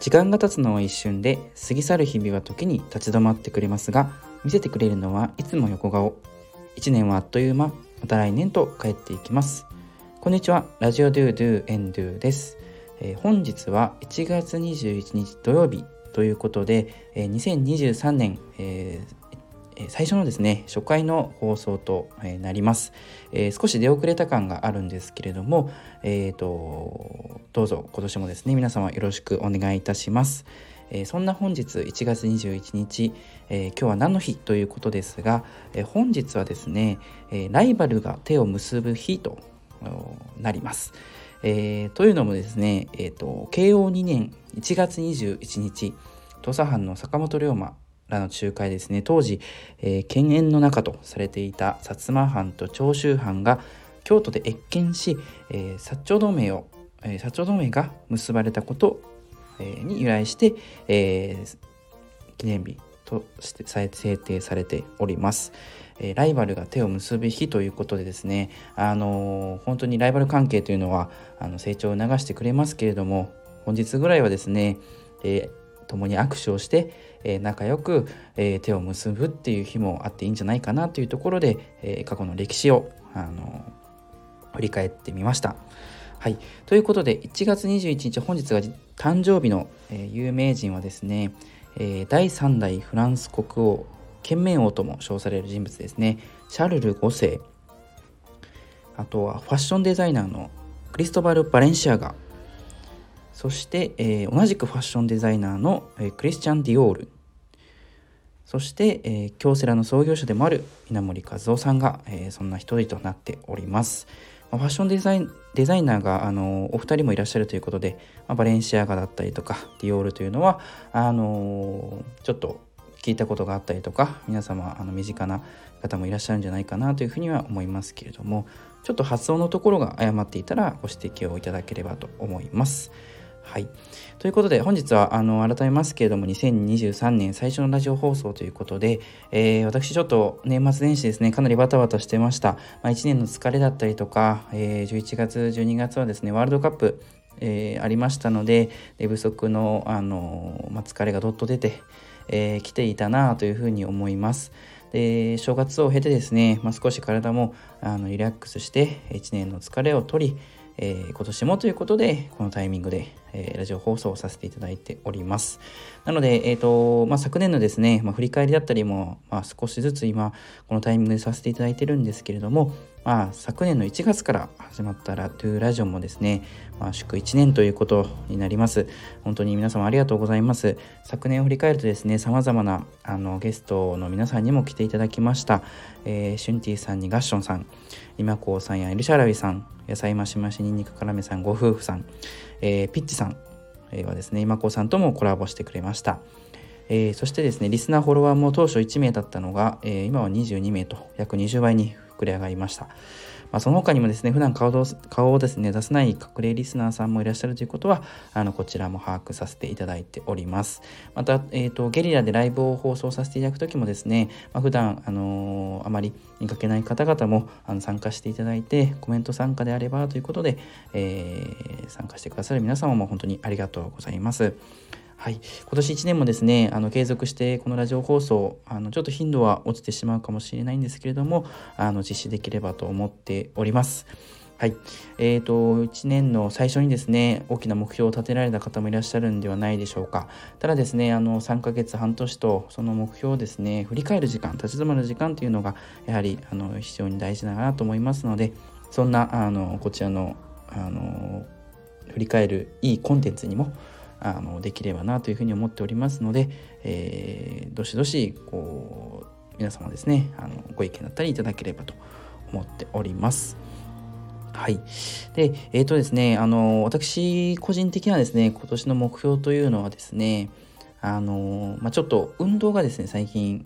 時間が経つのは一瞬で過ぎ去る日々は時に立ち止まってくれますが見せてくれるのはいつも横顔。1年はあっという間また来年と帰っていきます。こんにちはラジオドゥドゥエンドゥです、えー、本日は1月21日土曜日ということで、えー、2023年、えー最初のですね初回の放送となります、えー、少し出遅れた感があるんですけれども、えーと、どうぞ今年もですね皆様よろしくお願いいたします、えー、そんな本日1月21日、えー、今日は何の日ということですが、え本日はですね、えライバルが手を結ぶ日となります、えというのもですね、えーと、慶応2年1月21日土佐藩の坂本龍馬らの仲介ですね。当時、えー、犬猿の中とされていた薩摩藩と長州藩が京都で謁見し、えー、薩長同盟を、えー、薩長同盟が結ばれたこと、え、に由来して、えー、記念日として制定されております。えライバルが手を結ぶ日ということでですね、あのー、本当にライバル関係というのはあの成長を促してくれますけれども本日ぐらいはですね、えー、共に握手をして、え仲良く、え手を結ぶっていう日もあっていいんじゃないかなというところで、え過去の歴史を、あの振り返ってみました。はい、ということで1月21日本日が誕生日の、え有名人はですね、え第3代フランス国王県名王とも称される人物ですね。シャルル5世。あとはファッションデザイナーのクリストバル・バレンシアガ。そして、えー、同じくファッションデザイナーの、えー、クリスチャン・ディオール。そして、えー、京セラの創業者でもある稲森和夫さんが、えー、そんな一人となっております。ま、ファッションデザインデザイナーがあのお二人もいらっしゃるということで、ま、バレンシアガだったりとかディオールというのはあのちょっと聞いたことがあったりとか皆様あの身近な方もいらっしゃるんじゃないかなというふうには思いますけれどもちょっと発音のところが誤っていたらご指摘をいただければと思います。はい。ということで、本日は、あの、改めますけれども、2023年最初のラジオ放送ということで、えー、私ちょっと年末年始ですね、かなりバタバタしてました。まあ、1年の疲れだったりとか、えー、11月、12月はですね、ワールドカップ、えー、ありましたので、寝不足の、あの、まあ、疲れがどっと出て、えー、来ていたなというふうに思います。で正月を経てですね、まあ、少し体もあのリラックスして1年の疲れを取り、えー、今年もということで、このタイミングで、えー、ラジオ放送をさせていただいております。なので、えっ、ー、と、まあ、昨年のですね、まあ、振り返りだったりも、まあ、少しずつ今、このタイミングでさせていただいてるんですけれども、まあ、昨年の1月から始まったラトゥーラジオもですね、まあ、祝1年ということになります。本当に皆様ありがとうございます。昨年を振り返るとですね、様々なあのゲストの皆さんにも来ていただきました。えー、シュンティさんにガッションさん、今子さんやエルシャラビさん、野菜増し増しにんにく辛めさんご夫婦さん、えー、ピッチさんはですね今子さんともコラボしてくれました、えー、そしてですねリスナーフォロワーも当初1名だったのが、えー、今は22名と約20倍に膨れ上がりましたまあ、その他にもですね、普段顔顔をですね、出さない隠れリスナーさんもいらっしゃるということは、あの、こちらも把握させていただいております。また、えっ、ー、と、ゲリラでライブを放送させていただくときもですね、まあ、普段、あのー、あまり見かけない方々もあの参加していただいて、コメント参加であればということで、えー、参加してくださる皆様も本当にありがとうございます。はい、今年1年もですねあの継続してこのラジオ放送あのちょっと頻度は落ちてしまうかもしれないんですけれどもあの実施できればと思っております。はい。え、ー、と、1年の最初にですね、大きな目標を立てられた方もいらっしゃるんではないでしょうか。ただですね、あの、3ヶ月、半年と、その目標をですね、振り返る時間、立ち止まる時間というのが、やはり、あの、非常に大事だなと思いますので、そんな、あの、こちらの、あの、振り返るいいコンテンツにも、あのできればなというふうに思っておりますので、えー、どしどしこう皆様ですねあのご意見だったりいただければと思っております。はい。で、えっ、ー、とですね、あの、私、個人的なですね、今年の目標というのはですね、あの、まあ、ちょっと運動がですね、最近、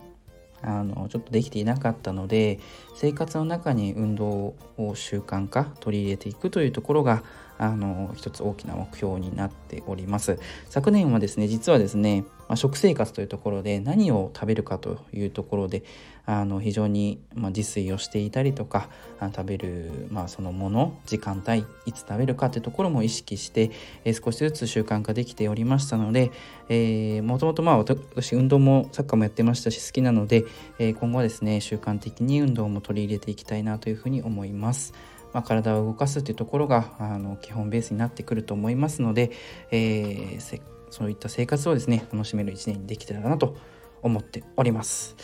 あの、ちょっとできていなかったので、生活の中に運動を習慣化、取り入れていくというところが、あの一つ大きな目標になっております昨年はですね実はですね、まあ、食生活というところで何を食べるかというところであの非常に、まあ、自炊をしていたりとかあ食べる、まあ、そのもの時間帯いつ食べるかというところも意識して、えー、少しずつ習慣化できておりましたので、えー、もともとまあ私運動もサッカーもやってましたし好きなので、えー、今後はですね習慣的に運動も取り入れていきたいなというふうに思います。まあ、体を動かすというところがあの基本ベースになってくると思いますので、えー、そういった生活をですね楽しめる一年にできたらなと思っております。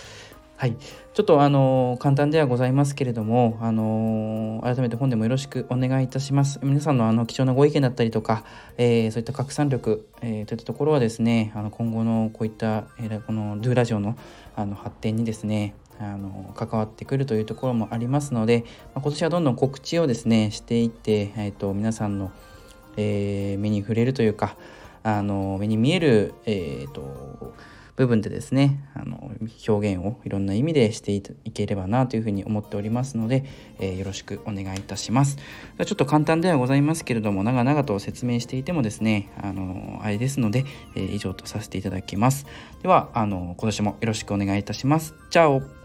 はい、ちょっとあの簡単ではございますけれども、あの改めて本でもよろしくお願いいたします。皆さんのあの貴重なご意見だったりとか、えー、そういった拡散力、えー、といったところはですね、あの今後のこういった、えー、このドゥラジオのあの発展にですね、あの関わってくるというところもありますので、まあ、今年はどんどん告知をですねしていって、えーと、皆さんの、えー、目に触れるというかあの目に見える、えーと部分でですねあの表現をいろんな意味でしていければなというふうに思っておりますので、えー、よろしくお願いいたします。ちょっと簡単ではございますけれども長々と説明していてもですねあのあれですので、えー、以上とさせていただきます。ではあの今年もよろしくお願いいたします。チャオ。